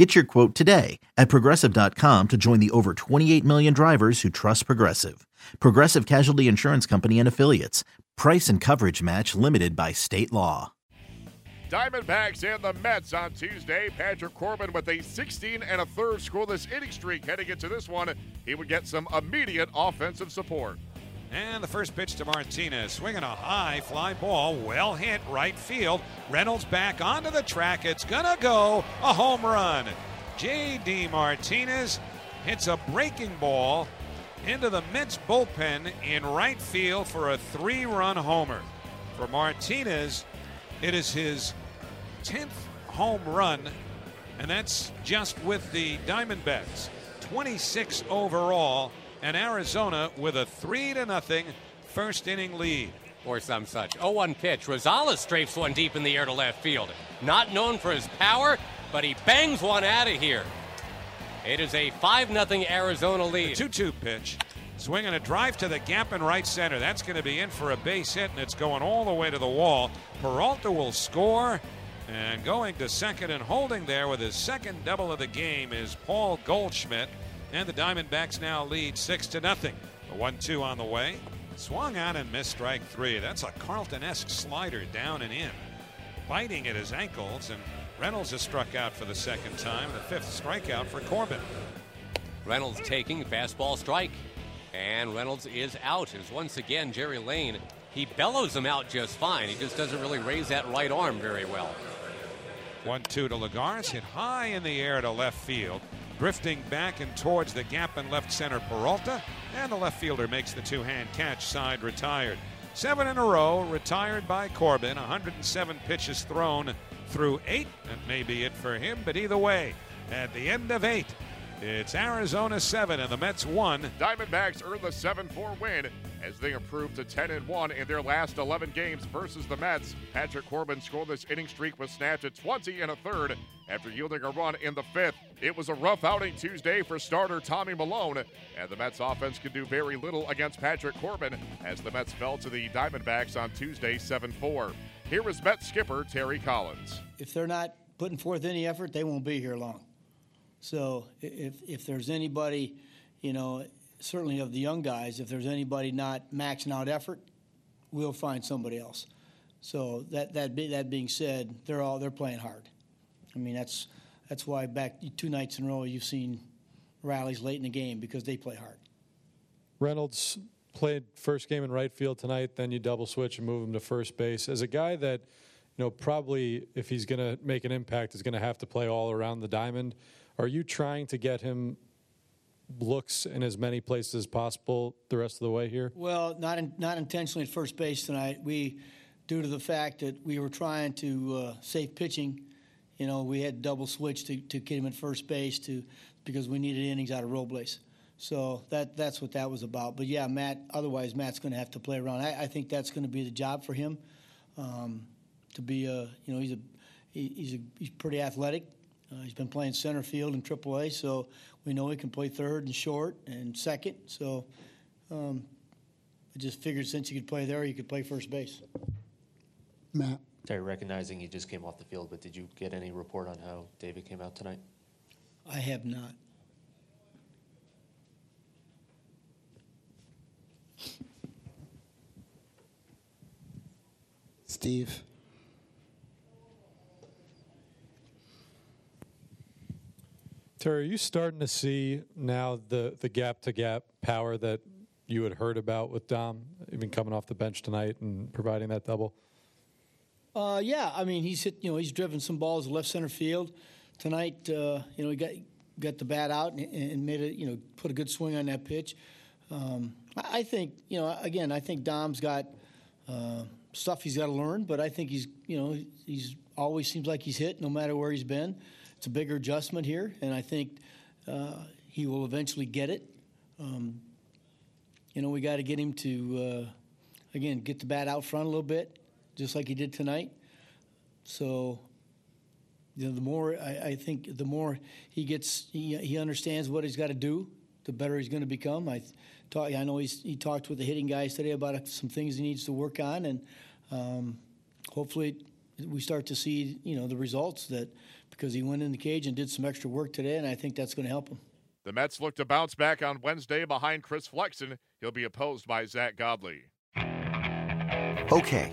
Get your quote today at progressive.com to join the over 28 million drivers who trust Progressive. Progressive Casualty Insurance Company and Affiliates. Price and coverage match limited by state law. Diamondbacks and the Mets on Tuesday. Patrick Corbin with a 16 and a third scoreless inning streak heading into this one. He would get some immediate offensive support. And the first pitch to Martinez, swinging a high fly ball, well hit right field. Reynolds back onto the track. It's gonna go a home run. J.D. Martinez hits a breaking ball into the Mets bullpen in right field for a three-run homer. For Martinez, it is his 10th home run, and that's just with the Diamondbacks. 26 overall and Arizona with a 3 to nothing first inning lead. Or some such. 0 1 pitch. Rosales strafes one deep in the air to left field. Not known for his power, but he bangs one out of here. It is a 5 0 Arizona lead. 2 2 pitch. Swinging a drive to the gap in right center. That's going to be in for a base hit, and it's going all the way to the wall. Peralta will score. And going to second and holding there with his second double of the game is Paul Goldschmidt. And the Diamondbacks now lead 6 to nothing. A 1 2 on the way. Swung on and missed strike three. That's a Carlton esque slider down and in. Biting at his ankles, and Reynolds has struck out for the second time. The fifth strikeout for Corbin. Reynolds taking fastball strike. And Reynolds is out. As once again, Jerry Layne, he bellows him out just fine. He just doesn't really raise that right arm very well. 1 2 to Lagares, hit high in the air to left field. Drifting back and towards the gap in left center, Peralta. And the left fielder makes the two hand catch, side retired. Seven in a row, retired by Corbin. 107 pitches thrown through eight. That may be it for him, but either way, at the end of eight, it's Arizona 7 and the Mets 1. Diamondbacks earn the 7 4 win as they improve to 10 and 1 in their last 11 games versus the Mets. Patrick Corbin scoreless inning streak was snapped at 20 and a third after yielding a run in the fifth. It was a rough outing Tuesday for starter Tommy Milone, and the Mets offense could do very little against Patrick Corbin as the Mets fell to the Diamondbacks on Tuesday 7 4. Here is Mets skipper Terry Collins. If they're not putting forth any effort, they won't be here long. So if, if there's anybody, you know, certainly of the young guys, if there's anybody not maxing out effort, we'll find somebody else. So that that be, that being said, they're all they're playing hard. I mean that's that's why back two nights in a row you've seen rallies late in the game because they play hard. Reynolds played first game in right field tonight, then you double switch and move him to first base. As a guy that, you know, probably if he's going to make an impact is going to have to play all around the diamond. Are you trying to get him looks in as many places as possible the rest of the way here? Well, not in, not intentionally at first base tonight. We, due to the fact that we were trying to uh, save pitching, you know, we had double switch to, to get him at first base to because we needed innings out of Robles. So that that's what that was about. But yeah, Matt. Otherwise, Matt's going to have to play around. I, I think that's going to be the job for him. Um, to be a, you know, he's a he, he's a, he's pretty athletic. Uh, he's been playing center field in AAA, so we know he can play third and short and second. So um, I just figured since he could play there, he could play first base. Matt. Terry, recognizing he just came off the field, but did you get any report on how David came out tonight? I have not. Steve. Terry, are you starting to see now the, the gap to gap power that you had heard about with Dom, even coming off the bench tonight and providing that double? Uh, yeah, I mean he's hit. You know, he's driven some balls left center field tonight. Uh, you know, he got got the bat out and, and, made it. You know, put a good swing on that pitch. Um, I think you know. Again, I think Dom's got uh, stuff he's got to learn, but I think he's you know he's always seems like he's hit no matter where he's been. It's a bigger adjustment here, and I think uh, he will eventually get it. Um, you know, we got to get him to again, get the bat out front a little bit, just like he did tonight. So, you know, the more I, I think, the more he gets, he, he understands what he's got to do, the better he's going to become. I talk, I know he's, he talked with the hitting guys today about some things he needs to work on, and um, hopefully we start to see, you know, the results that because he went in the cage and did some extra work today, and I think that's going to help him. The Mets look to bounce back on Wednesday behind Chris Flexen. He'll be opposed by Zack Godley. Okay,